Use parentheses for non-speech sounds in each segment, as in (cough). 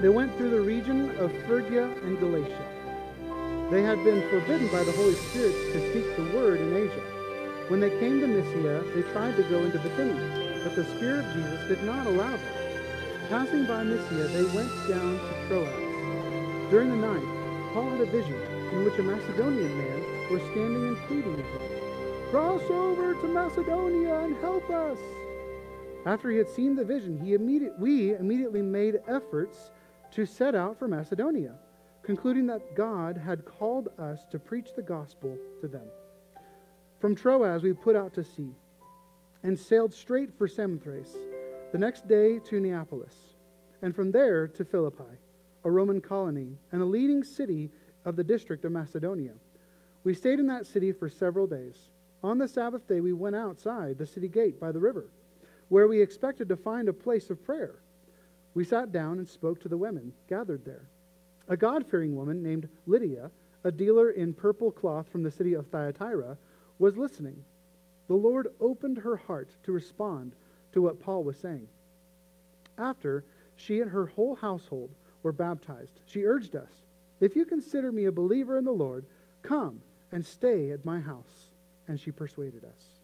They went through the region of Phrygia and Galatia. They had been forbidden by the Holy Spirit to speak the word in Asia. When they came to Mysia, they tried to go into Bithynia, but the Spirit of Jesus did not allow them. Passing by Mysia, they went down to Troas. During the night, Paul had a vision in which a Macedonian man was standing and pleading with him, Cross over to Macedonia and help us. After he had seen the vision, he immediate, we immediately made efforts to set out for Macedonia, concluding that God had called us to preach the gospel to them. From Troas, we put out to sea and sailed straight for Samothrace, the next day to Neapolis, and from there to Philippi, a Roman colony and a leading city of the district of Macedonia. We stayed in that city for several days. On the Sabbath day, we went outside the city gate by the river where we expected to find a place of prayer. We sat down and spoke to the women gathered there. A God fearing woman named Lydia, a dealer in purple cloth from the city of Thyatira, was listening. The Lord opened her heart to respond to what Paul was saying. After, she and her whole household were baptized. She urged us, If you consider me a believer in the Lord, come and stay at my house. And she persuaded us.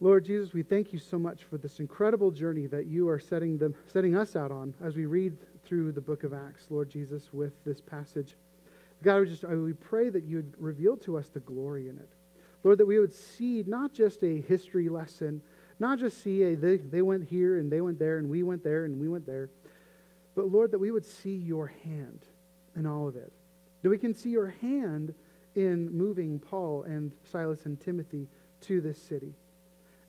Lord Jesus, we thank you so much for this incredible journey that you are setting, them, setting us out on as we read through the book of Acts, Lord Jesus, with this passage. God, we, just, we pray that you would reveal to us the glory in it. Lord, that we would see not just a history lesson, not just see a they, they went here and they went there and we went there and we went there, but Lord, that we would see your hand in all of it. That we can see your hand in moving Paul and Silas and Timothy to this city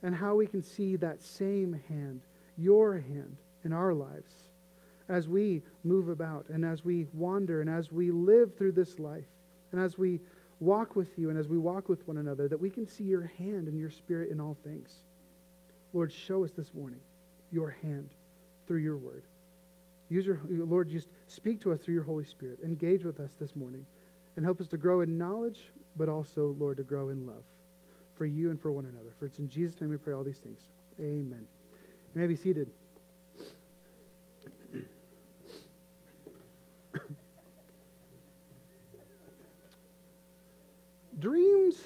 and how we can see that same hand, your hand, in our lives as we move about and as we wander and as we live through this life and as we walk with you and as we walk with one another, that we can see your hand and your spirit in all things. Lord, show us this morning your hand through your word. Use your, Lord, just speak to us through your Holy Spirit. Engage with us this morning and help us to grow in knowledge, but also, Lord, to grow in love for you and for one another. For it's in Jesus' name we pray all these things. Amen. You may be seated. (coughs) dreams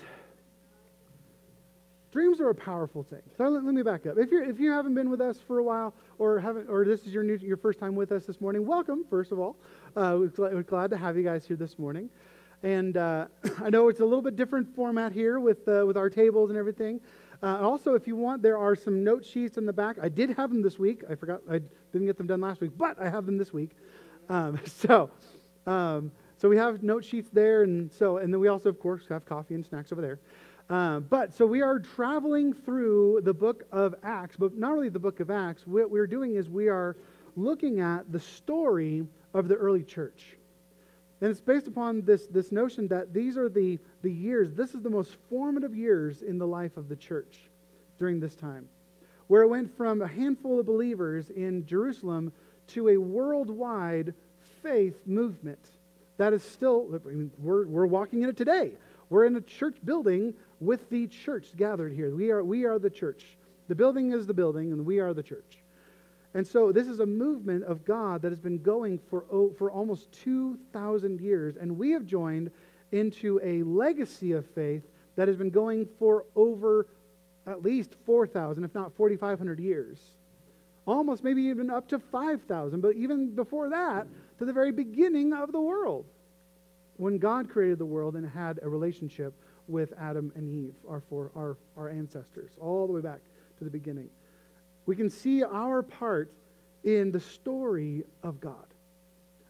dreams are a powerful thing. So let, let, me back up. If you if you haven't been with us for a while, or haven't, or this is your new, your first time with us this morning, welcome. First of all, uh, we're, we're glad to have you guys here this morning. And uh, (clears throat) I know it's a little bit different format here with, uh, with our tables and everything. Uh, also, if you want, there are some note sheets in the back. I did have them this week. I forgot, I didn't get them done last week, but I have them this week. Um, (laughs) so, um, so we have note sheets there, and so, and then we also, of course, have coffee and snacks over there. Uh, but so we are traveling through the book of Acts, but not really the book of Acts. What we're doing is we are looking at the story of the early church. And it's based upon this, this notion that these are the, the years, this is the most formative years in the life of the church during this time, where it went from a handful of believers in Jerusalem to a worldwide faith movement that is still, I mean, we're, we're walking in it today. We're in a church building with the church gathered here. We are, we are the church. The building is the building, and we are the church. And so this is a movement of God that has been going for, for almost 2,000 years. And we have joined into a legacy of faith that has been going for over at least 4,000, if not 4,500 years. Almost maybe even up to 5,000. But even before that, to the very beginning of the world. When God created the world and had a relationship with Adam and Eve, our, for, our, our ancestors, all the way back to the beginning. We can see our part in the story of God.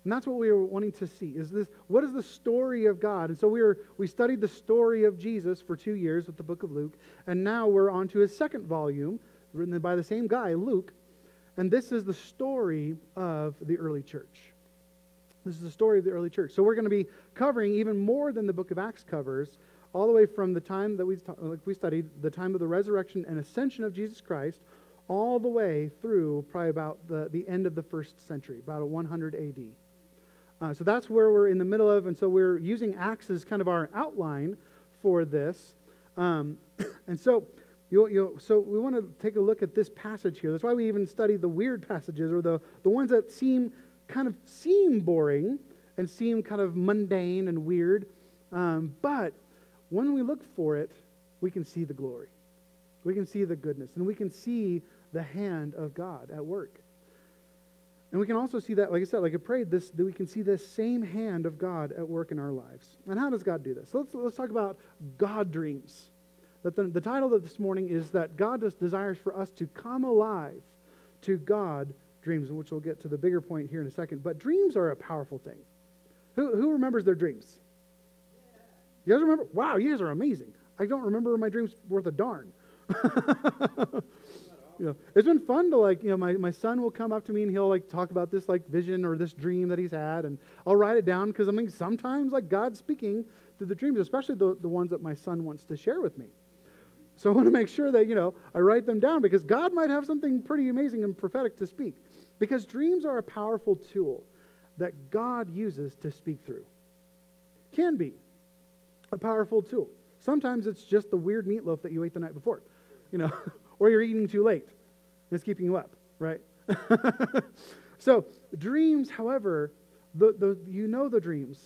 And that's what we were wanting to see. Is this what is the story of God? And so we were we studied the story of Jesus for two years with the book of Luke, and now we're on to his second volume, written by the same guy, Luke. And this is the story of the early church. This is the story of the early church. So we're going to be covering even more than the book of Acts covers, all the way from the time that we, like we studied, the time of the resurrection and ascension of Jesus Christ, all the way through probably about the, the end of the first century, about 100 AD. Uh, so that's where we're in the middle of, and so we're using Acts as kind of our outline for this. Um, (coughs) and so, You, you, so we want to take a look at this passage here. That's why we even study the weird passages or the, the ones that seem kind of seem boring and seem kind of mundane and weird. Um, but when we look for it, we can see the glory. We can see the goodness, and we can see the hand of God at work. And we can also see that, like I said, like I prayed, this that we can see this same hand of God at work in our lives. And how does God do this? So let's, let's talk about God dreams. That the, the title of this morning is that God just desires for us to come alive to God dreams, which we'll get to the bigger point here in a second. But dreams are a powerful thing. Who, who remembers their dreams? You guys remember? Wow, you guys are amazing. I don't remember my dreams worth a darn. (laughs) you know, it's been fun to like, you know, my, my son will come up to me and he'll like talk about this like vision or this dream that he's had, and I'll write it down because I mean sometimes like God's speaking through the dreams, especially the, the ones that my son wants to share with me. So I want to make sure that, you know, I write them down because God might have something pretty amazing and prophetic to speak. Because dreams are a powerful tool that God uses to speak through. Can be a powerful tool. Sometimes it's just the weird meatloaf that you ate the night before, you know, (laughs) or you're eating too late. It's keeping you up, right? (laughs) so dreams, however, the, the, you know the dreams.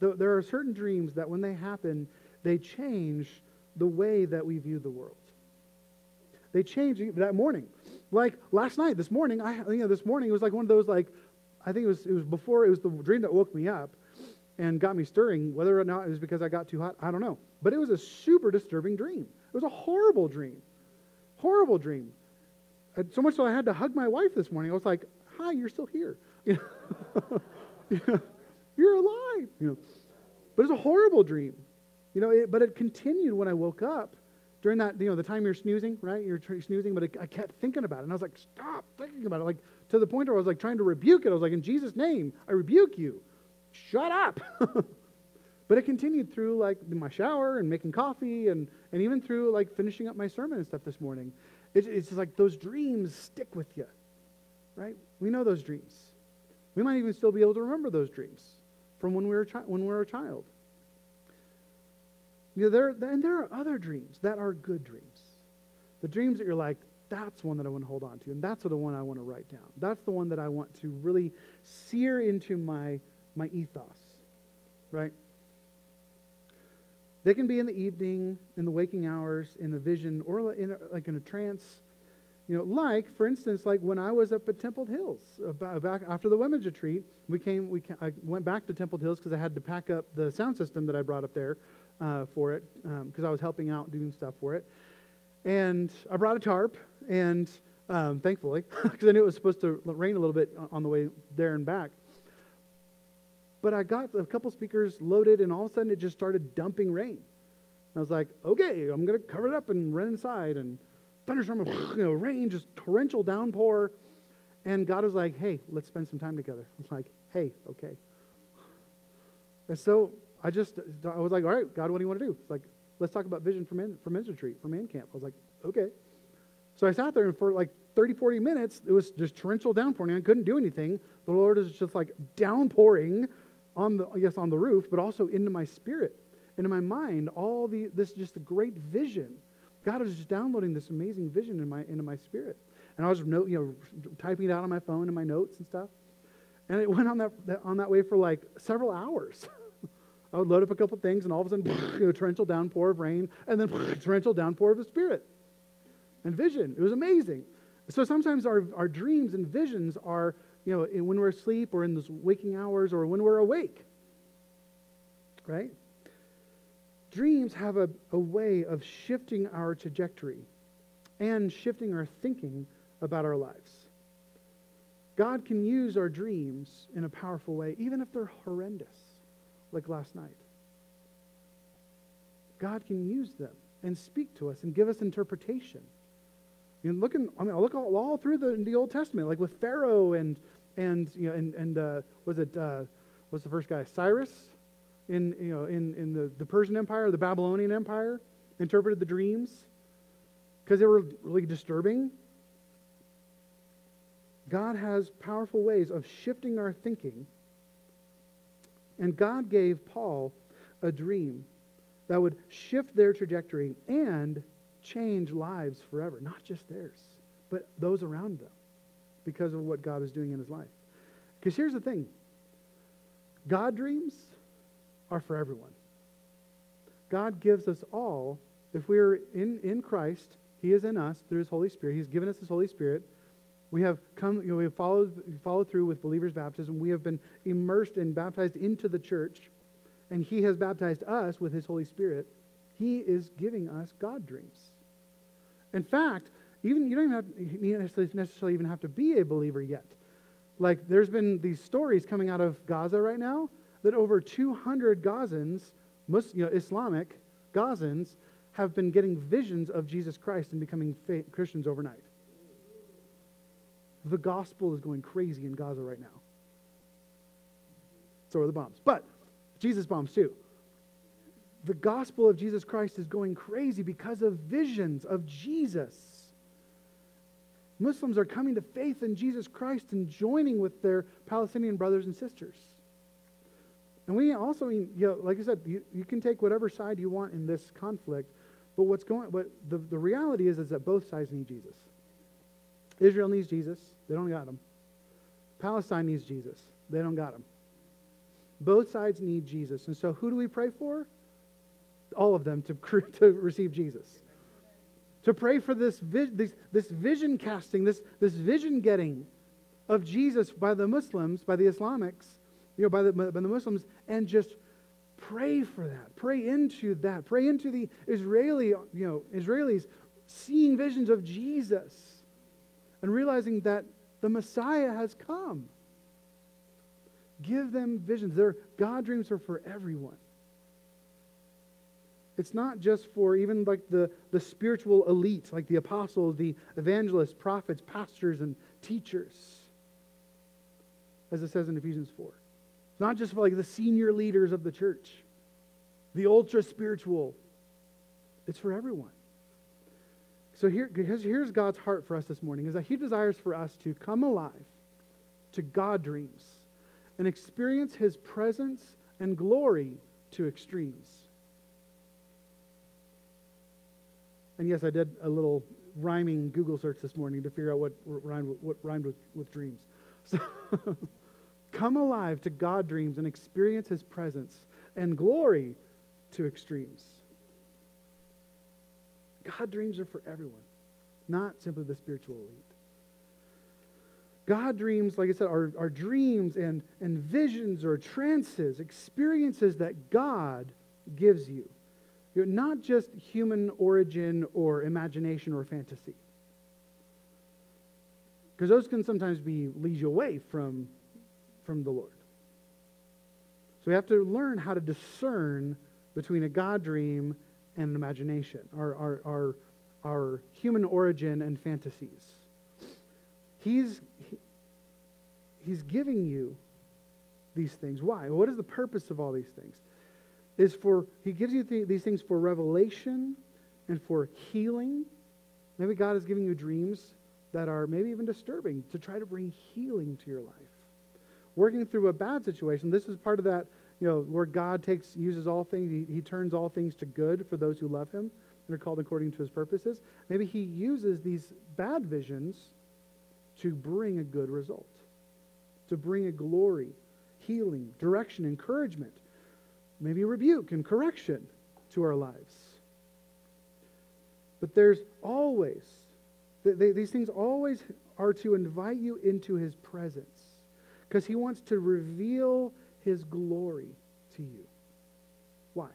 The, there are certain dreams that when they happen, they change the way that we view the world. They change that morning. Like last night, this morning, I you know this morning it was like one of those like I think it was it was before it was the dream that woke me up and got me stirring. Whether or not it was because I got too hot, I don't know. But it was a super disturbing dream. It was a horrible dream, horrible dream. So much so I had to hug my wife this morning. I was like, "Hi, you're still here. (laughs) You know, (laughs) you're alive." You know, but it's a horrible dream. You know, it, but it continued when I woke up during that, you know, the time you're snoozing, right? You're snoozing, but it, I kept thinking about it. And I was like, stop thinking about it. Like, to the point where I was like trying to rebuke it. I was like, in Jesus' name, I rebuke you. Shut up. (laughs) but it continued through like my shower and making coffee and, and even through like finishing up my sermon and stuff this morning. It, it's just like those dreams stick with you, right? We know those dreams. We might even still be able to remember those dreams from when we were, chi- when we were a child. You know, there, and there are other dreams that are good dreams. The dreams that you're like, that's one that I want to hold on to, and that's the one I want to write down. That's the one that I want to really sear into my, my ethos, right? They can be in the evening, in the waking hours, in the vision, or in a, like in a trance. You know, like for instance, like when I was up at Temple Hills, about, back after the women's retreat, we came. We I went back to Temple Hills because I had to pack up the sound system that I brought up there uh, for it because um, I was helping out doing stuff for it. And I brought a tarp, and um, thankfully, (laughs) because I knew it was supposed to rain a little bit on the way there and back. But I got a couple speakers loaded, and all of a sudden it just started dumping rain. I was like, okay, I'm going to cover it up and run inside. And thunderstorm, (laughs) you know, rain, just torrential downpour. And God was like, hey, let's spend some time together. I was like, hey, okay. And so I just, I was like, all right, God, what do you want to do? It's like, let's talk about vision for, men, for men's retreat, for man camp. I was like, okay. So I sat there, and for like 30, 40 minutes, it was just torrential downpouring. I couldn't do anything. The Lord is just like downpouring on the, guess, on the roof, but also into my spirit, into my mind, all the, this just great vision. God was just downloading this amazing vision in my, into my spirit. And I was, you know, typing it out on my phone and my notes and stuff. And it (laughs) went on that, on that way for like several hours. (laughs) I would load up a couple things, and all of a sudden, (laughs) you know, torrential downpour of rain, and then torrential downpour of the Spirit and vision. It was amazing. So sometimes our, our dreams and visions are, you know, when we're asleep or in those waking hours or when we're awake. Right? Dreams have a, a way of shifting our trajectory and shifting our thinking about our lives. God can use our dreams in a powerful way, even if they're horrendous like last night. God can use them and speak to us and give us interpretation. You know, looking, I mean, look all, all through the, the Old Testament, like with Pharaoh and and you know and and uh, was it uh, was the first guy? Cyrus? In you know in in the, the Persian Empire, the Babylonian Empire, interpreted the dreams? Because they were really disturbing. God has powerful ways of shifting our thinking. And God gave Paul a dream that would shift their trajectory and change lives forever, not just theirs, but those around them because of what God is doing in his life. Because here's the thing God dreams are for everyone. God gives us all, if we're in, in Christ, He is in us through His Holy Spirit. He's given us His Holy Spirit. We have come, you know, we have followed, followed through with believers' baptism. We have been immersed and baptized into the church, and He has baptized us with His Holy Spirit. He is giving us God dreams. In fact, even you don't even have you necessarily even have to be a believer yet. Like there's been these stories coming out of Gaza right now that over 200 Gazans, Muslim, you know, Islamic Gazans, have been getting visions of Jesus Christ and becoming Christians overnight. The gospel is going crazy in Gaza right now. So are the bombs. But Jesus bombs too. The gospel of Jesus Christ is going crazy because of visions of Jesus. Muslims are coming to faith in Jesus Christ and joining with their Palestinian brothers and sisters. And we also, you know, like I said, you, you can take whatever side you want in this conflict, but what's going, but the, the reality is, is that both sides need Jesus. Israel needs Jesus. They don't got him. Palestine needs Jesus. They don't got him. Both sides need Jesus. And so who do we pray for? All of them to, (laughs) to receive Jesus. To pray for this, this, this vision casting, this, this vision getting of Jesus by the Muslims, by the Islamics, you know, by the, by the Muslims, and just pray for that. Pray into that. Pray into the Israeli, you know, Israelis seeing visions of Jesus and realizing that the Messiah has come. Give them visions. Their God dreams are for everyone. It's not just for even like the, the spiritual elite, like the apostles, the evangelists, prophets, pastors, and teachers, as it says in Ephesians 4. It's not just for like the senior leaders of the church, the ultra spiritual. It's for everyone. So here, here's God's heart for us this morning is that He desires for us to come alive to God dreams and experience His presence and glory to extremes. And yes, I did a little rhyming Google search this morning to figure out what rhymed, what rhymed with, with dreams. (laughs) So come alive to God dreams and experience his presence and glory to extremes. God dreams are for everyone, not simply the spiritual elite. God dreams, like I said, are, are dreams and, and visions or trances, experiences that God gives you. You're not just human origin or imagination or fantasy. Because those can sometimes be lead you away from, from the Lord. So we have to learn how to discern between a God dream and an imagination, our, our, our, our human origin and fantasies. He's, he, he's giving you these things. Why? What is the purpose of all these things? Is for, he gives you th- these things for revelation and for healing. Maybe God is giving you dreams that are maybe even disturbing to try to bring healing to your life. Working through a bad situation, this is part of that, you know, where God takes, uses all things, he, he turns all things to good for those who love him and are called according to his purposes. Maybe he uses these bad visions to bring a good result, to bring a glory, healing, direction, encouragement maybe rebuke and correction to our lives. But there's always, they, these things always are to invite you into his presence because he wants to reveal his glory to you. Why?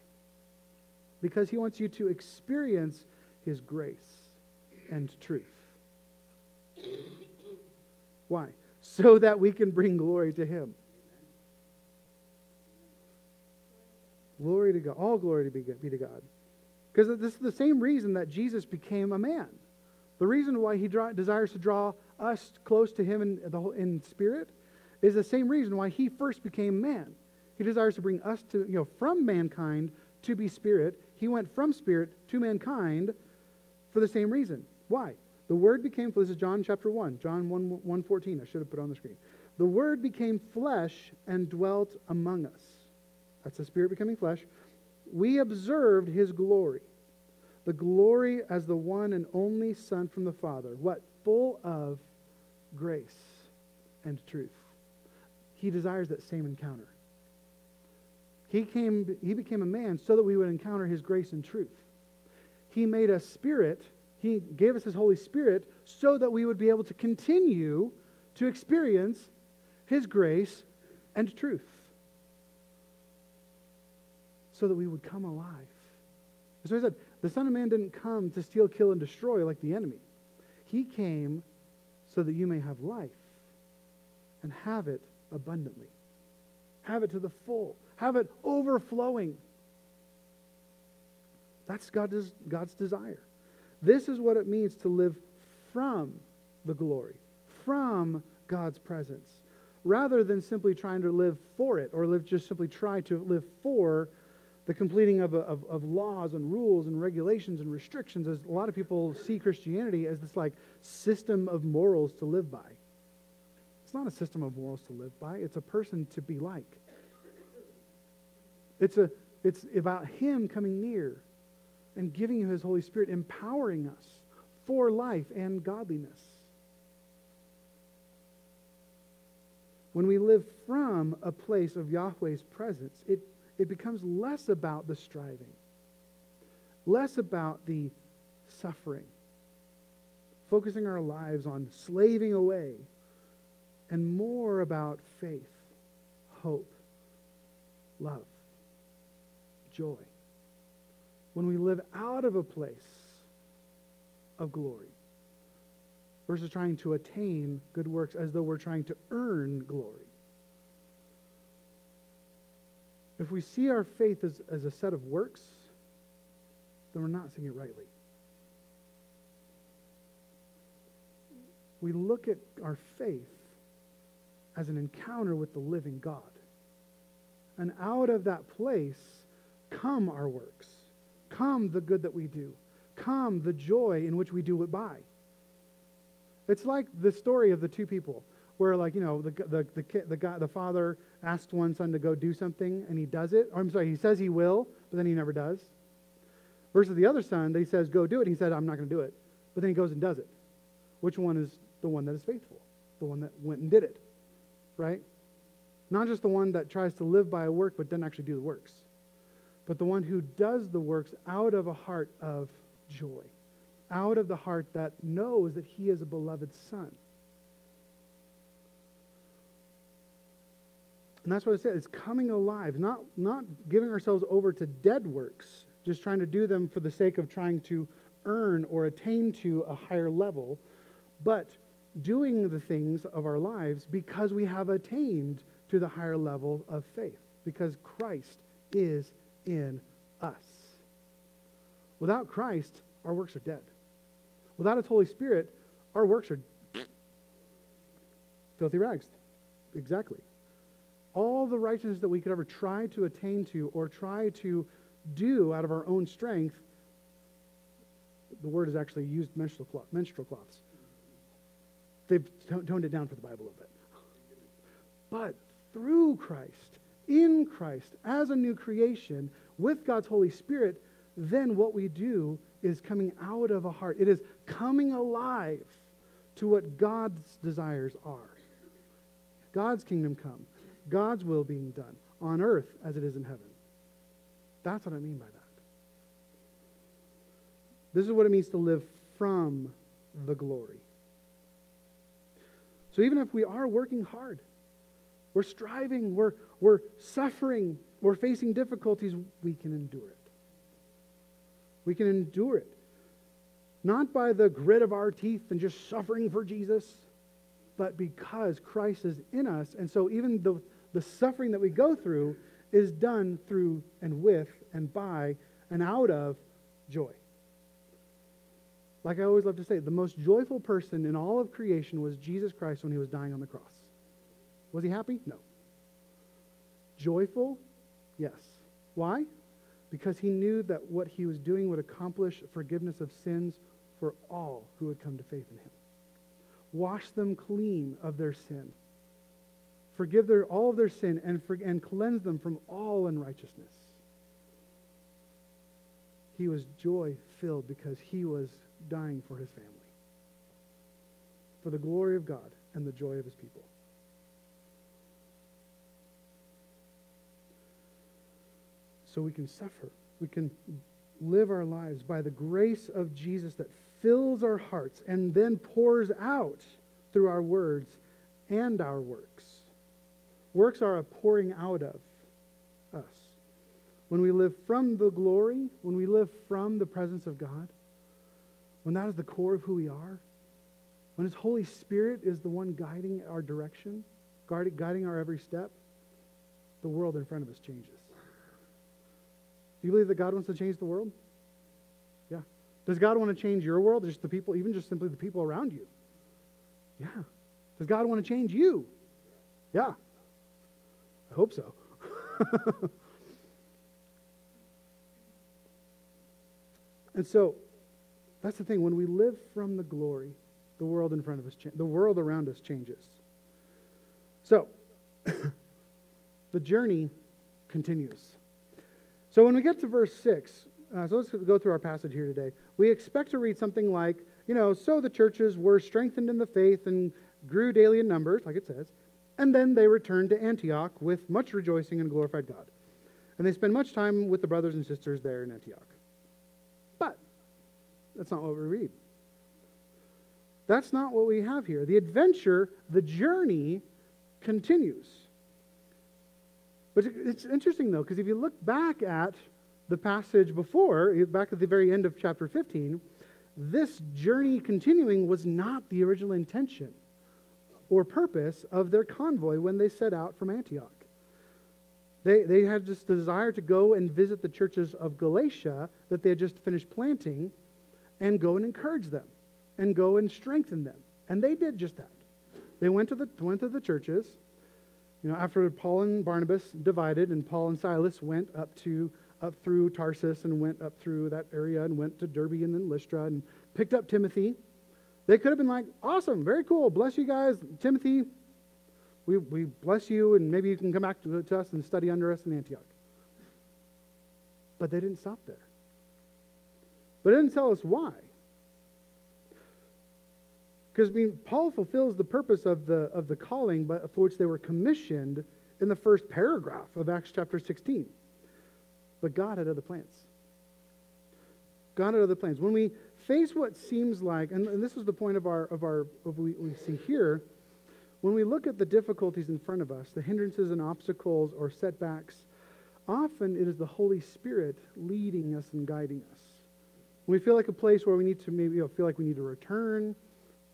Because he wants you to experience his grace and truth. Why? So that we can bring glory to him. Glory to God. All glory to be, to God. Because this is the same reason that Jesus became a man. The reason why he draw, desires to draw us close to him in, the, in spirit is the same reason why he first became man. He desires to bring us to, you know, from mankind to be spirit. He went from spirit to mankind for the same reason. Why? The word became, flesh this is John chapter 1, John 1, 1 14. I should have put on the screen. The word became flesh and dwelt among us. That's the Spirit becoming flesh. We observed his glory. The glory as the one and only Son from the Father. What? Full of grace and truth. He desires that same encounter. He, came, he became a man so that we would encounter his grace and truth. He made us spirit. He gave us his Holy Spirit so that we would be able to continue to experience his grace and truth. So that we would come alive. So he said, the Son of Man didn't come to steal, kill, and destroy like the enemy. He came so that you may have life and have it abundantly. Have it to the full. Have it overflowing. That's God's, God's desire. This is what it means to live from the glory, from God's presence, rather than simply trying to live for it or live just simply try to live for the completing of, of, of, laws and rules and regulations and restrictions as a lot of people see christianity as this like system of morals to live by. It's not a system of morals to live by it's a person to be like. It's, a, it's about him coming near and giving you his holy spirit empowering us for life and godliness. When we live from a place of yahweh's presence it it becomes less about the striving, less about the suffering, focusing our lives on slaving away, and more about faith, hope, love, joy. When we live out of a place of glory versus trying to attain good works as though we're trying to earn glory. If we see our faith as, as a set of works, then we're not seeing it rightly. We look at our faith as an encounter with the living God. And out of that place come our works, come the good that we do, come the joy in which we do it by. It's like the story of the two people where like you know the the the the guy the father asked one son to go do something and he does it. Or I'm sorry, he says he will, but then he never does. Versus the other son, that he says go do it. He said I'm not going to do it, but then he goes and does it. Which one is the one that is faithful? The one that went and did it, right? Not just the one that tries to live by a work but doesn't actually do the works, but the one who does the works out of a heart of joy, out of the heart that knows that he is a beloved son. And that's what it says. It's coming alive, not, not giving ourselves over to dead works, just trying to do them for the sake of trying to earn or attain to a higher level, but doing the things of our lives because we have attained to the higher level of faith, because Christ is in us. Without Christ, our works are dead. Without His Holy Spirit, our works are (sniffs) filthy rags. Exactly all the righteousness that we could ever try to attain to or try to do out of our own strength, the word is actually used menstrual, cloth, menstrual cloths. They've toned it down for the Bible a little bit. But through Christ, in Christ, as a new creation, with God's Holy Spirit, then what we do is coming out of a heart. It is coming alive to what God's desires are. God's kingdom come. God's will being done on earth as it is in heaven. That's what I mean by that. This is what it means to live from the glory. So even if we are working hard, we're striving, we're, we're suffering, we're facing difficulties, we can endure it. We can endure it. Not by the grit of our teeth and just suffering for Jesus, but because Christ is in us. And so even the, the suffering that we go through is done through and with and by and out of joy. Like I always love to say, the most joyful person in all of creation was Jesus Christ when he was dying on the cross. Was he happy? No. Joyful? Yes. Why? Because he knew that what he was doing would accomplish forgiveness of sins for all who would come to faith in him. Wash them clean of their sin forgive their, all of their sin, and, for, and cleanse them from all unrighteousness. He was joy filled because he was dying for his family, for the glory of God and the joy of his people. So we can suffer. We can live our lives by the grace of Jesus that fills our hearts and then pours out through our words and our works. Works are a pouring out of us. When we live from the glory, when we live from the presence of God, when that is the core of who we are, when His Holy Spirit is the one guiding our direction, guiding our every step, the world in front of us changes. Do you believe that God wants to change the world? Does God want to change your world? Just the people, even just simply the people around you? Yeah. Does God want to change you? Yeah. I hope so. (laughs) and so, that's the thing. When we live from the glory, the world in front of us, cha- the world around us changes. So, (coughs) the journey continues. So when we get to verse 6, uh, so let's go through our passage here today. We expect to read something like, you know, so the churches were strengthened in the faith and grew daily in numbers, like it says, and then they returned to Antioch with much rejoicing and glorified God. And they spend much time with the brothers and sisters there in Antioch. But that's not what we read. That's not what we have here. The adventure, the journey continues. But it's interesting, though, because if you look back at the passage before, eh, back at the very end of chapter 15, this journey continuing was not the original intention or purpose of their convoy when they set out from Antioch. They, they had this desire to go and visit the churches of Galatia that they had just finished planting and go and encourage them and go and strengthen them. And they did just that. They went to the, went to the churches you know, after Paul and Barnabas divided, and Paul and Silas went up to up through Tarsus and went up through that area and went to Derbe and then Lystra and picked up Timothy. They could have been like, awesome, very cool, bless you guys, Timothy. We, we bless you, and maybe you can come back to, to us and study under us in Antioch. But they didn't stop there. But it didn't tell us why. Because I mean, Paul fulfills the purpose of the, of the calling but for which they were commissioned in the first paragraph of Acts chapter 16. But God had other plans. God had other plans. When we face what seems like, and, this is the point of our of our of we, we see here, when we look at the difficulties in front of us, the hindrances and obstacles or setbacks, often it is the Holy Spirit leading us and guiding us. When we feel like a place where we need to maybe you know, feel like we need to return,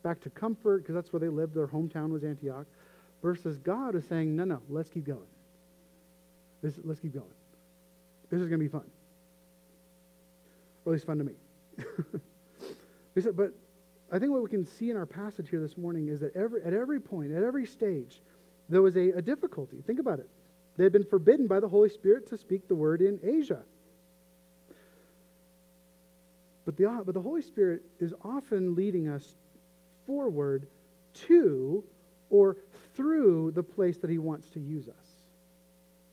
back to comfort because that's where they lived. Their hometown was Antioch. Versus God is saying, no, no, let's keep going. Let's keep going. This is going to be fun. Or at least fun to me. (laughs) but I think what we can see in our passage here this morning is that every, at every point, at every stage, there was a, a difficulty. Think about it. They had been forbidden by the Holy Spirit to speak the word in Asia. But the, but the Holy Spirit is often leading us forward to or through the place that he wants to use us.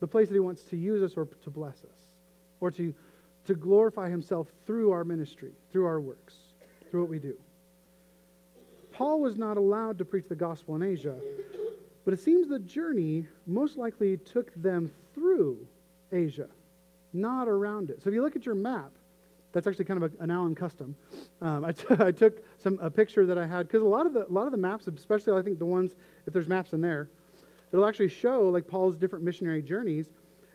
The place that he wants to use us or to bless us or to, to glorify himself through our ministry, through our works, through what we do. Paul was not allowed to preach the gospel in Asia, but it seems the journey most likely took them through Asia, not around it. So if you look at your map, that's actually kind of a, an Allen custom. Um, I, t- (laughs) I took some a picture that I had because a lot of the a lot of the maps, especially I think the ones if there's maps in there, it'll actually show like Paul's different missionary journeys,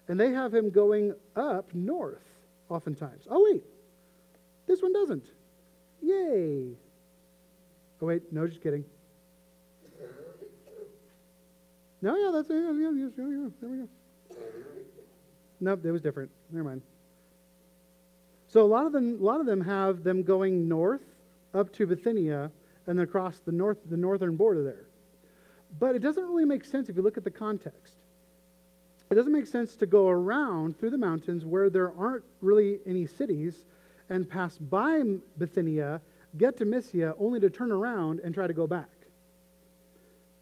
and they have him going up north oftentimes. Oh wait, this one doesn't. Yay! Oh wait, no, just kidding. No, yeah, that's it. Yeah, yeah, yeah, there we go. Nope, it was different. Never mind. So a lot of them, a lot of them have them going north up to Bithynia and across the north, the northern border there. But it doesn't really make sense if you look at the context. It doesn't make sense to go around through the mountains where there aren't really any cities and pass by Bithynia, get to Mysia, only to turn around and try to go back.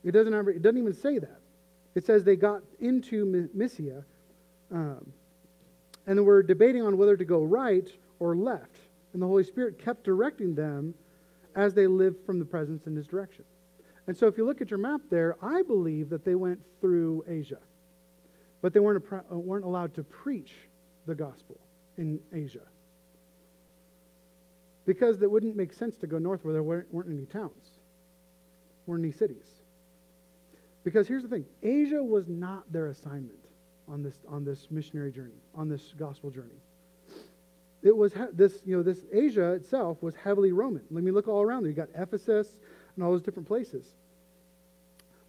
It doesn't, ever, it doesn't even say that. It says they got into Mysia, um, and we're debating on whether to go right or left. and the Holy Spirit kept directing them as they lived from the presence in his direction. And so if you look at your map there, I believe that they went through Asia. But they weren't, uh, weren't allowed to preach the gospel in Asia. Because it wouldn't make sense to go north where there weren't, weren't any towns, weren't any cities. Because here's the thing Asia was not their assignment on this, on this missionary journey, on this gospel journey. It was this, you know, this Asia itself was heavily Roman. Let me look all around there. You got Ephesus and all those different places.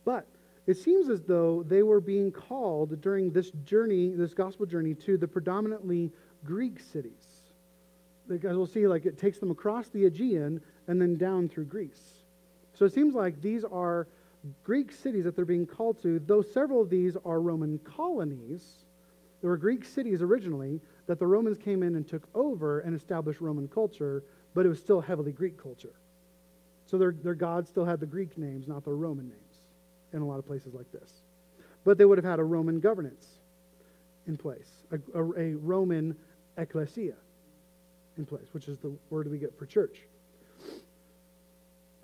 But it seems as though they were being called during this journey, this gospel journey, to the predominantly Greek cities. Because we'll see, like, it takes them across the Aegean and then down through Greece. So it seems like these are Greek cities that they're being called to, though several of these are Roman colonies. There were Greek cities originally that the Romans came in and took over and established Roman culture, but it was still heavily Greek culture. So their, their gods still had the Greek names, not the Roman names in a lot of places like this. But they would have had a Roman governance in place, a, a, a Roman ecclesia in place, which is the word we get for church.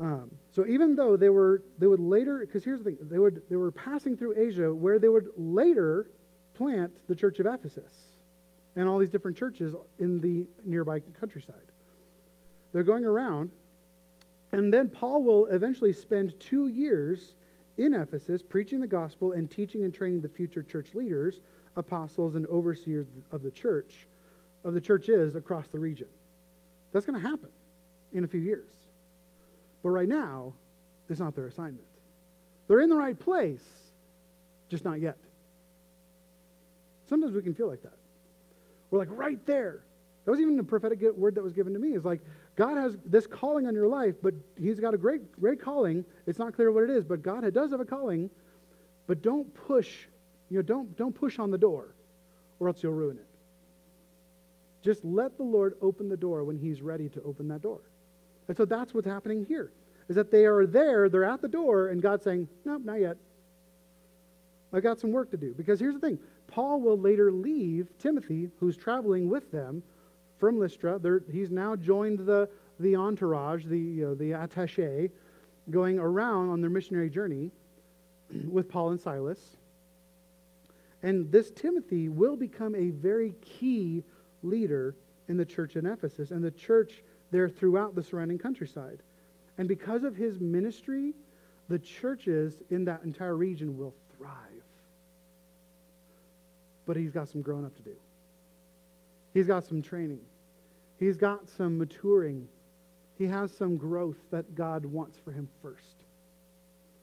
Um, so even though they were, they would later, because here's the thing, they would they were passing through Asia, where they would later plant the church of Ephesus and all these different churches in the nearby countryside. They're going around, and then Paul will eventually spend two years in Ephesus, preaching the gospel and teaching and training the future church leaders, apostles, and overseers of the church, of the churches across the region. That's going to happen in a few years. But right now, it's not their assignment. They're in the right place, just not yet. Sometimes we can feel like that. We're like right there. That was even the prophetic word that was given to me. Is like God has this calling on your life, but He's got a great, great calling. It's not clear what it is, but God does have a calling. But don't push, you know, don't don't push on the door, or else you'll ruin it. Just let the Lord open the door when He's ready to open that door. And so that's what's happening here. Is that they are there, they're at the door, and God's saying, "No, not yet. I've got some work to do." Because here's the thing: Paul will later leave Timothy, who's traveling with them from Lystra. He's now joined the, the entourage, the, the attache, going around on their missionary journey (clears throat) with Paul and Silas. And this Timothy will become a very key leader in the church in Ephesus and the church there throughout the surrounding countryside. And because of his ministry, the churches in that entire region will thrive. But he's got some growing up to do. He's got some training. He's got some maturing. He has some growth that God wants for him first.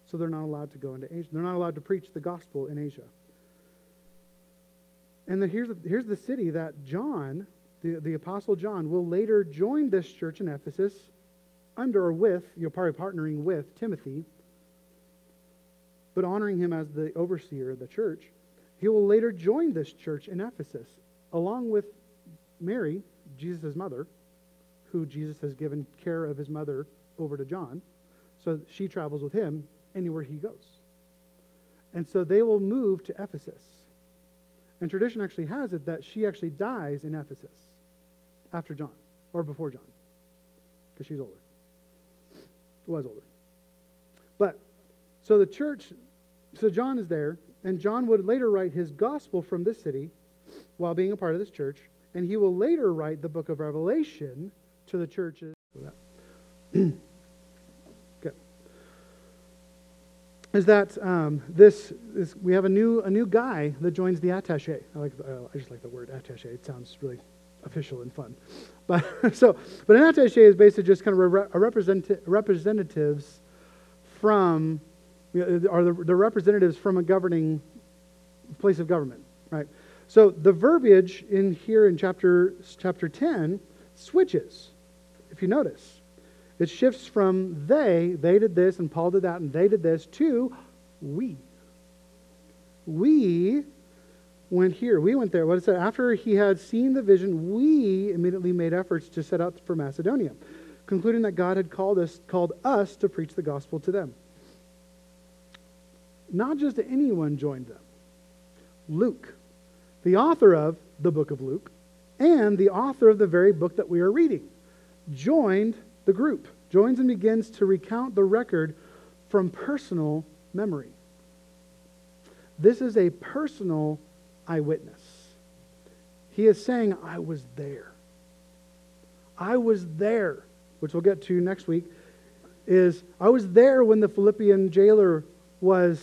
So they're not allowed to go into Asia. They're not allowed to preach the gospel in Asia. And the, here's, the, here's the city that John, the, the Apostle John, will later join this church in Ephesus under or with, you're probably partnering with Timothy, but honoring him as the overseer of the church. He will later join this church in Ephesus, along with Mary, Jesus' mother, who Jesus has given care of his mother over to John. So she travels with him anywhere he goes. And so they will move to Ephesus. And tradition actually has it that she actually dies in Ephesus after John, or before John, because she's older. Was older. But, so the church, so John is there, and John would later write his gospel from this city while being a part of this church and he will later write the book of Revelation to the churches. (clears throat) okay. Is that um, this, this? We have a new a new guy that joins the attaché. I like uh, I just like the word attaché. It sounds really official and fun. But (laughs) so, but an attaché is basically just kind of a represent, representatives from, you know, are the, the representatives from a governing place of government, right? So the verbiage in here in chapter, chapter 10 switches, if you notice. It shifts from they, they did this, and Paul did that, and they did this, to we. We went here. We went there. What it? said, After he had seen the vision, we immediately made efforts to set out for Macedonia, concluding that God had called us, called us to preach the gospel to them. Not just anyone joined them. Luke, the author of the book of Luke, and the author of the very book that we are reading. joined the group, joins and begins to recount the record from personal memory. This is a personal eyewitness. He is saying, I was there. I was there, which we'll get to next week, is I was there when the Philippian jailer was,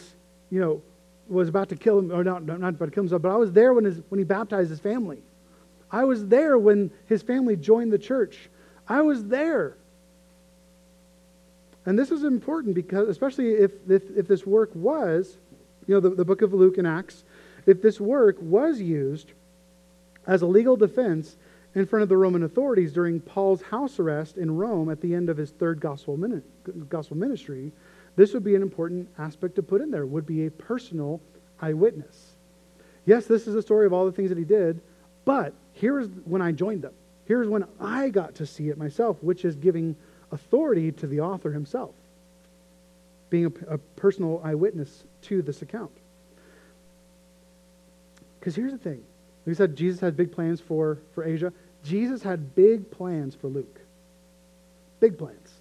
you know, was about to kill him, or not, not about to kill himself, but I was there when, his, when he baptized his family. I was there when his family joined the church. I was there. And this is important because, especially if, if, if this work was, you know, the, the book of Luke and Acts, if this work was used as a legal defense in front of the Roman authorities during Paul's house arrest in Rome at the end of his third gospel, gospel ministry, this would be an important aspect to put in there, would be a personal eyewitness. Yes, this is a story of all the things that he did, but here's when I joined them. Here's when I got to see it myself, which is giving authority to the author himself, being a, a personal eyewitness to this account. Because here's the thing. We said Jesus had big plans for, for Asia. Jesus had big plans for Luke. Big plans.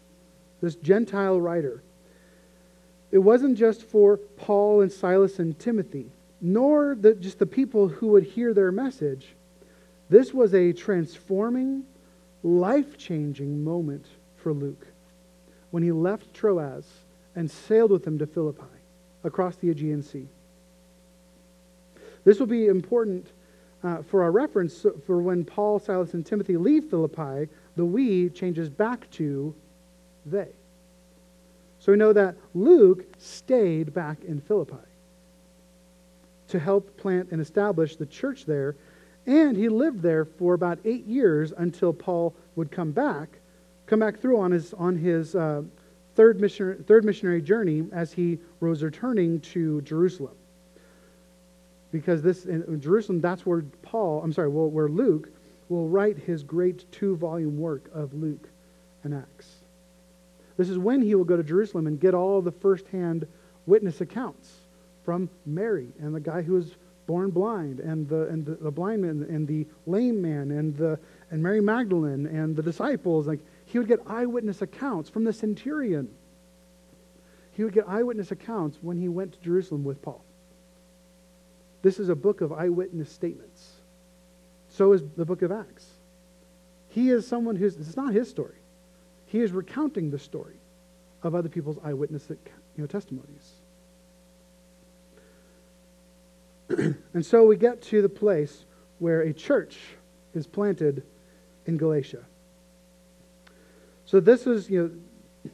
This Gentile writer. It wasn't just for Paul and Silas and Timothy, nor the, just the people who would hear their message. This was a transforming, life changing moment for Luke when he left Troas and sailed with them to Philippi across the Aegean Sea. This will be important uh, for our reference for when Paul, Silas, and Timothy leave Philippi, the we changes back to they. So we know that Luke stayed back in Philippi to help plant and establish the church there. And he lived there for about eight years until Paul would come back, come back through on his, on his uh, third, missionary, third missionary journey as he was returning to Jerusalem because this in Jerusalem, that's where Paul, I'm sorry, where Luke will write his great two volume work of Luke and Acts. This is when he will go to Jerusalem and get all the firsthand witness accounts from Mary and the guy who was born blind and the, and the, the blind man and the lame man and, the, and Mary Magdalene and the disciples. Like he would get eyewitness accounts from the centurion. He would get eyewitness accounts when he went to Jerusalem with Paul. This is a book of eyewitness statements. So is the book of Acts. He is someone who's, it's not his story. He is recounting the story of other people's eyewitness you know, testimonies. (clears throat) and so we get to the place where a church is planted in Galatia. So this is, you know,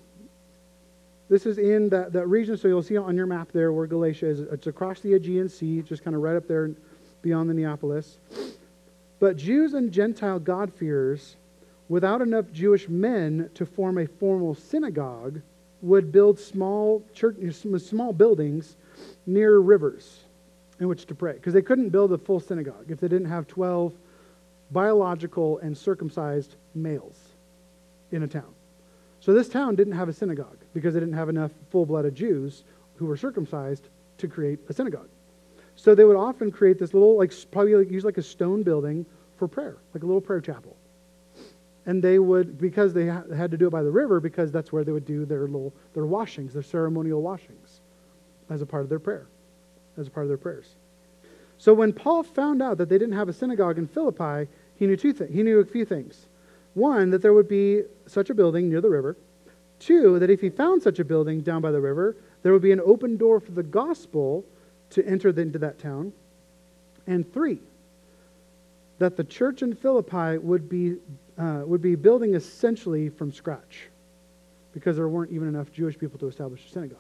this is in that, that region, so you'll see on your map there where Galatia is. It's across the Aegean Sea, just kind of right up there beyond the Neapolis. But Jews and Gentile God-fearers, without enough Jewish men to form a formal synagogue, would build small church, small buildings near rivers in which to pray, because they couldn't build a full synagogue if they didn't have 12 biological and circumcised males in a town. So this town didn't have a synagogue because they didn't have enough full blooded Jews who were circumcised to create a synagogue. So they would often create this little, like, probably use like a stone building for prayer, like a little prayer chapel. And they would, because they had to do it by the river, because that's where they would do their little, their washings, their ceremonial washings, as a part of their prayer, as a part of their prayers. So when Paul found out that they didn't have a synagogue in Philippi, he knew two things. He knew a few things. One, that there would be such a building near the river. Two, that if he found such a building down by the river, there would be an open door for the gospel to enter into that town. And three, that the church in Philippi would be, uh, would be building essentially from scratch because there weren't even enough Jewish people to establish a synagogue.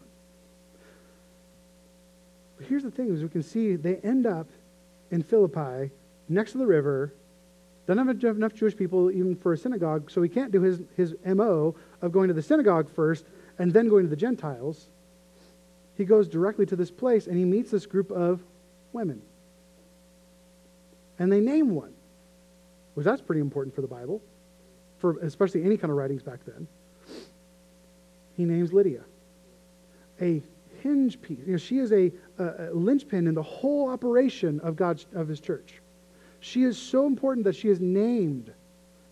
But here's the thing, as we can see, they end up in Philippi next to the river doesn't have enough Jewish people even for a synagogue, so he can't do his, his MO of going to the synagogue first and then going to the Gentiles. He goes directly to this place and he meets this group of women. And they name one, which that's pretty important for the Bible, for especially any kind of writings back then. He names Lydia, a hinge piece. You know, she is a, a, a linchpin in the whole operation of God's of His church. She is so important that she is named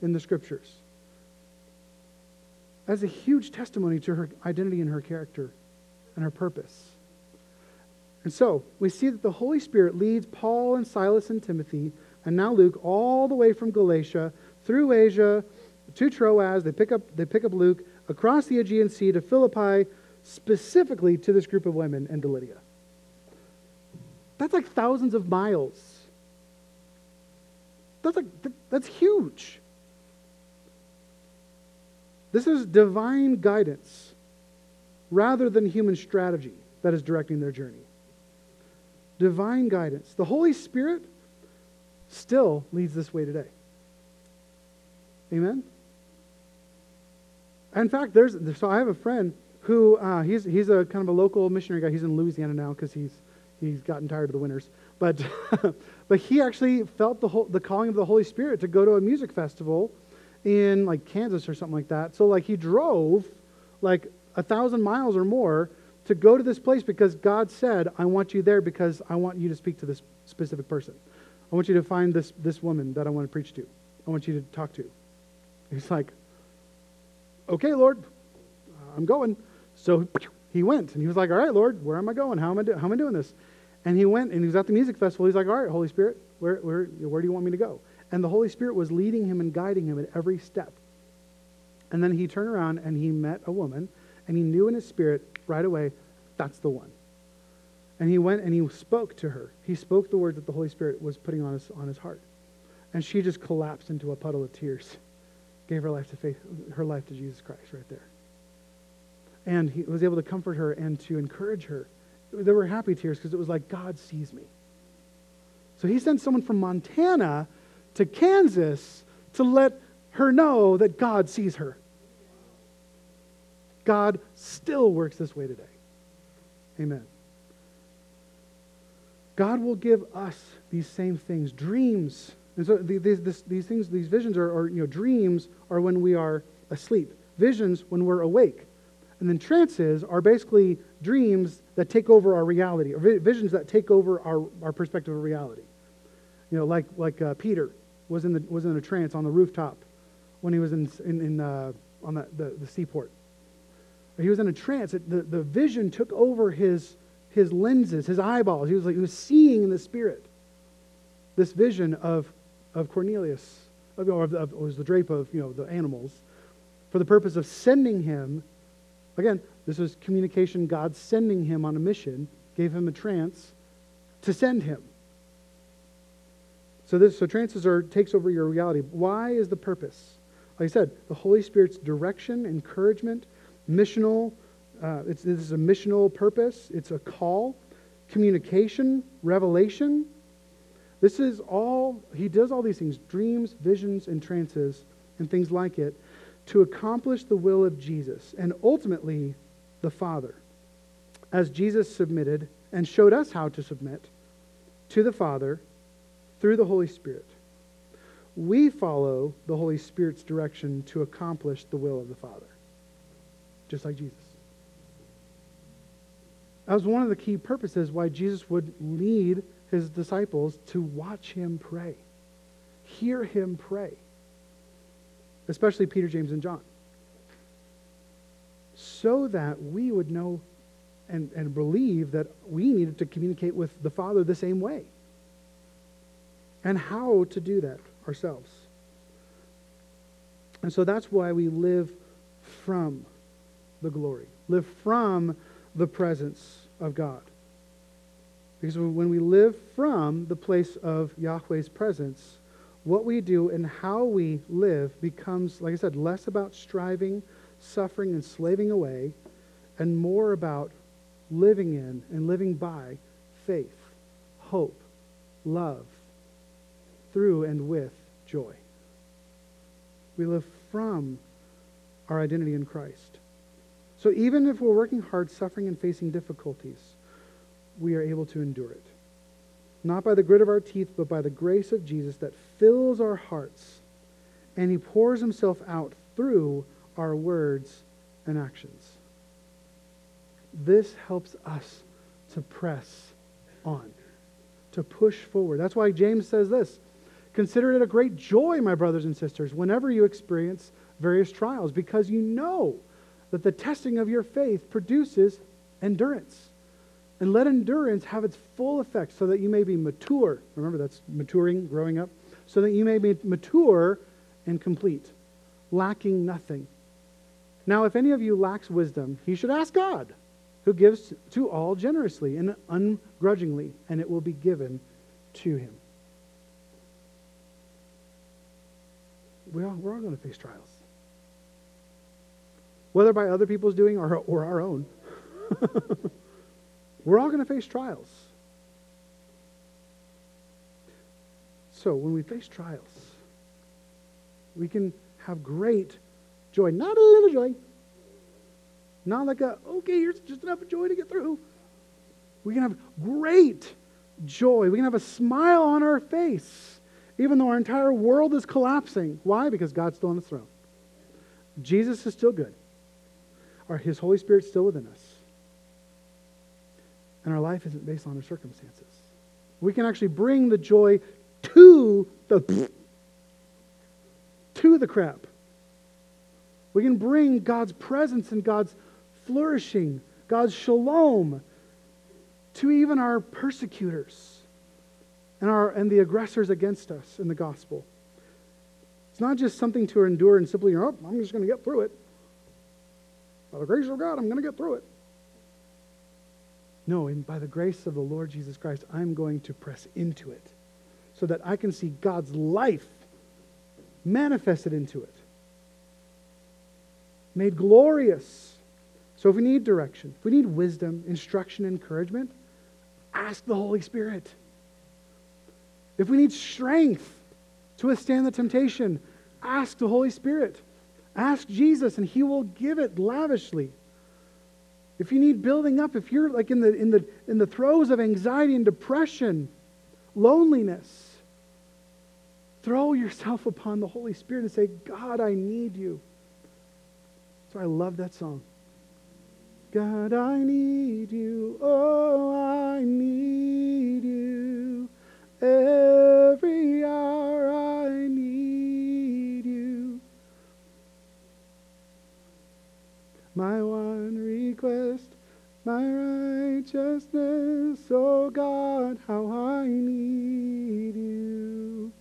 in the scriptures. as a huge testimony to her identity and her character and her purpose. And so we see that the Holy Spirit leads Paul and Silas and Timothy, and now Luke, all the way from Galatia through Asia to Troas. They pick up, they pick up Luke across the Aegean Sea to Philippi, specifically to this group of women and to Lydia. That's like thousands of miles. That's like that's huge. This is divine guidance rather than human strategy that is directing their journey. Divine guidance. The Holy Spirit still leads this way today. Amen? In fact, there's so I have a friend who uh, he's he's a kind of a local missionary guy. He's in Louisiana now because he's he's gotten tired of the winters. But (laughs) but he actually felt the whole, the calling of the Holy Spirit to go to a music festival in like Kansas or something like that. So like he drove like a thousand miles or more to go to this place because God said, "I want you there because I want you to speak to this specific person. I want you to find this this woman that I want to preach to. I want you to talk to." He's like, okay, Lord, I'm going. So he went and he was like, all right, Lord, where am I going? How am I, do- how am I doing this? And he went and he was at the music festival. He's like, all right, Holy Spirit, where, where, where do you want me to go? And the Holy Spirit was leading him and guiding him at every step. And then he turned around and he met a woman and he knew in his spirit right away, that's the one. And he went and he spoke to her. He spoke the words that the Holy Spirit was putting on his, on his heart. And she just collapsed into a puddle of tears (laughs) gave her life to faith, her life to Jesus Christ right there. And he was able to comfort her and to encourage her. There were happy tears because it was like, God sees me. So he sent someone from Montana to Kansas to let her know that God sees her. God still works this way today. Amen. God will give us these same things dreams and so these, these things, these visions are, or, you know, dreams are when we are asleep. Visions when we're awake. And then trances are basically dreams that take over our reality, or visions that take over our, our perspective of reality. You know, like, like uh, Peter was in, the, was in a trance on the rooftop when he was in, in, in uh, on the, the, the, seaport. He was in a trance. It, the, the vision took over his, his lenses, his eyeballs. He was, like, he was seeing in the spirit this vision of of Cornelius, or of, of, was the drape of you know the animals, for the purpose of sending him. Again, this was communication. God sending him on a mission, gave him a trance to send him. So this so trances are takes over your reality. Why is the purpose? Like I said, the Holy Spirit's direction, encouragement, missional. Uh, it's, this is a missional purpose. It's a call, communication, revelation, this is all, he does all these things dreams, visions, and trances, and things like it to accomplish the will of Jesus and ultimately the Father. As Jesus submitted and showed us how to submit to the Father through the Holy Spirit, we follow the Holy Spirit's direction to accomplish the will of the Father, just like Jesus. That was one of the key purposes why Jesus would lead his disciples to watch him pray, hear him pray, especially Peter, James, and John, so that we would know and, and believe that we needed to communicate with the Father the same way and how to do that ourselves. And so that's why we live from the glory, live from the presence of God. Because when we live from the place of Yahweh's presence, what we do and how we live becomes, like I said, less about striving, suffering, and slaving away, and more about living in and living by faith, hope, love, through and with joy. We live from our identity in Christ. So even if we're working hard, suffering, and facing difficulties, we are able to endure it. Not by the grit of our teeth, but by the grace of Jesus that fills our hearts and he pours himself out through our words and actions. This helps us to press on, to push forward. That's why James says this Consider it a great joy, my brothers and sisters, whenever you experience various trials because you know that the testing of your faith produces endurance. And let endurance have its full effect so that you may be mature. Remember, that's maturing, growing up. So that you may be mature and complete, lacking nothing. Now, if any of you lacks wisdom, he should ask God, who gives to all generously and ungrudgingly, and it will be given to him. We all, we're all going to face trials. Whether by other people's doing or, or our own. (laughs) we're all going to face trials. So when we face trials, we can have great joy. Not a little joy. Not like a, okay, here's just enough joy to get through. We can have great joy. We can have a smile on our face, even though our entire world is collapsing. Why? Because God's still on the throne. Jesus is still good. His Holy Spirit's still within us. And our life isn't based on our circumstances. We can actually bring the joy to the to the crap. We can bring God's presence and God's flourishing, God's shalom to even our persecutors and, our, and the aggressors against us in the gospel. It's not just something to endure and simply, oh, I'm just going to get through it. By the grace of God, I'm going to get through it. No, and by the grace of the Lord Jesus Christ, I'm going to press into it so that I can see God's life manifested into it, made glorious. So if we need direction, if we need wisdom, instruction, encouragement, ask the Holy Spirit. If we need strength to withstand the temptation, ask the Holy Spirit. Ask Jesus, and He will give it lavishly. If you need building up, if you're like in the, in the, in the throes of anxiety and depression, loneliness, throw yourself upon the Holy Spirit and say, God, I need you. So I love that song. God, I need you. Oh, I need you. Every My one request, my righteousness. Oh, God, how I need you.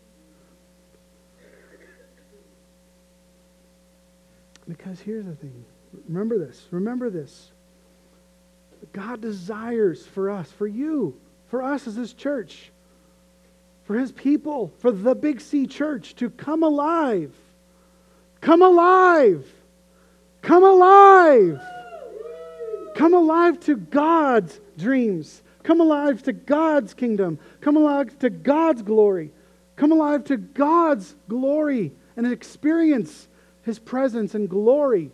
Because here's the thing. Remember this. Remember this. God desires for us, for you, for us as His church, for His people, for the Big C church to come alive. Come alive. Come alive. Come alive to God's dreams. Come alive to God's kingdom. Come alive to God's glory. Come alive to God's glory and experience His presence and glory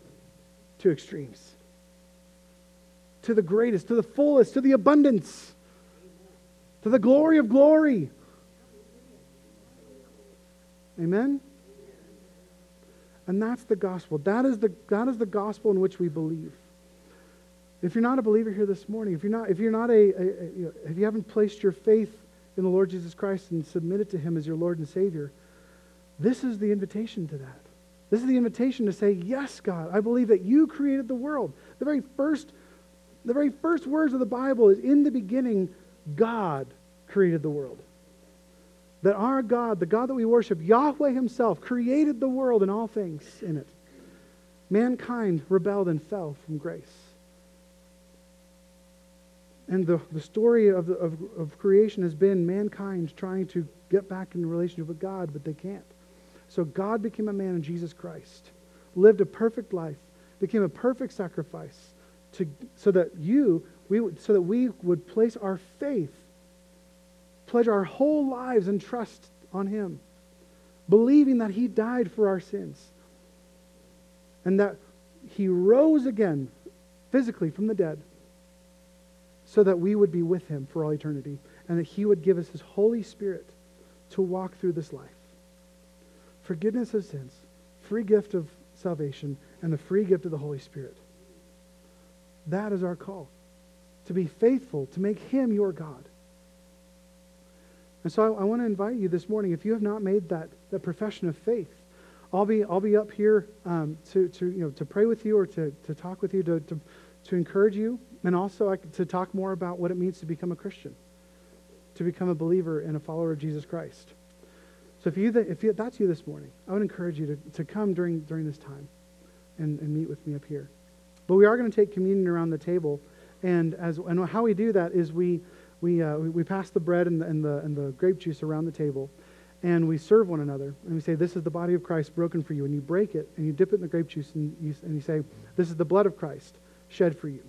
to extremes to the greatest, to the fullest, to the abundance, to the glory of glory. Amen? And that's the gospel. That is the, that is the gospel in which we believe. If you're not a believer here this morning, if you're not, if you're not a, a, a if you haven't placed your faith in the Lord Jesus Christ and submitted to Him as your Lord and Savior, this is the invitation to that. This is the invitation to say, Yes, God, I believe that you created the world. The very first the very first words of the Bible is in the beginning, God created the world. That our God, the God that we worship, Yahweh Himself, created the world and all things in it. Mankind rebelled and fell from grace. And the, the story of, of, of creation has been mankind trying to get back in relationship with God, but they can't. So God became a man in Jesus Christ, lived a perfect life, became a perfect sacrifice, to, so that you, we so that we would place our faith, pledge our whole lives and trust on Him, believing that He died for our sins and that He rose again physically from the dead so that we would be with Him for all eternity and that He would give us His Holy Spirit to walk through this life. Forgiveness of sins, free gift of salvation, and the free gift of the Holy Spirit. That is our call to be faithful, to make Him your God. And so I, I want to invite you this morning, if you have not made that, that profession of faith, I'll be, I'll be up here um, to, to, you know, to pray with you or to, to talk with you, to, to, to encourage you, and also I, to talk more about what it means to become a Christian, to become a believer and a follower of Jesus Christ. So if, you, if you, that's you this morning, I would encourage you to, to come during, during this time and, and meet with me up here. But we are going to take communion around the table. And, as, and how we do that is we, we, uh, we, pass the bread and the, and, the, and the grape juice around the table and we serve one another and we say this is the body of christ broken for you and you break it and you dip it in the grape juice and you, and you say this is the blood of christ shed for you.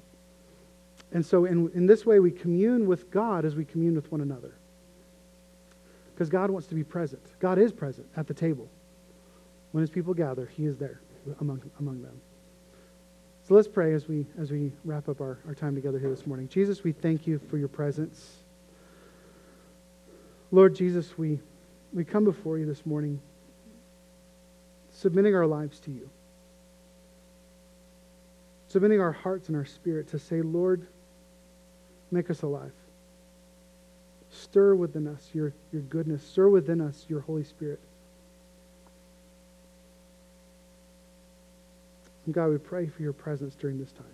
And so in, in this way we commune with god as we commune with one another because god wants to be present. God is present at the table. When his people gather he is there among, among them so let's pray as we as we wrap up our, our time together here this morning jesus we thank you for your presence lord jesus we we come before you this morning, submitting our lives to you, submitting our hearts and our spirit to say, Lord, make us alive. Stir within us your, your goodness, stir within us your Holy Spirit. And God, we pray for your presence during this time.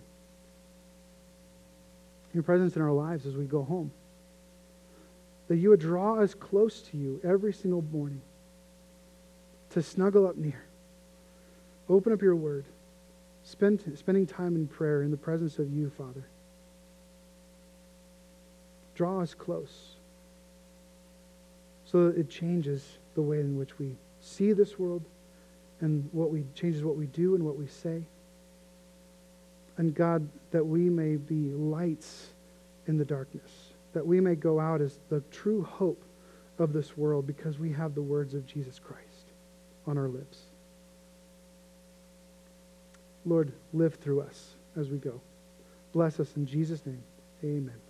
Your presence in our lives as we go home that you would draw us close to you every single morning, to snuggle up near, open up your word, spend, spending time in prayer in the presence of you, Father. Draw us close so that it changes the way in which we see this world and what we changes what we do and what we say. And God, that we may be lights in the darkness that we may go out as the true hope of this world because we have the words of Jesus Christ on our lips. Lord, live through us as we go. Bless us in Jesus' name. Amen.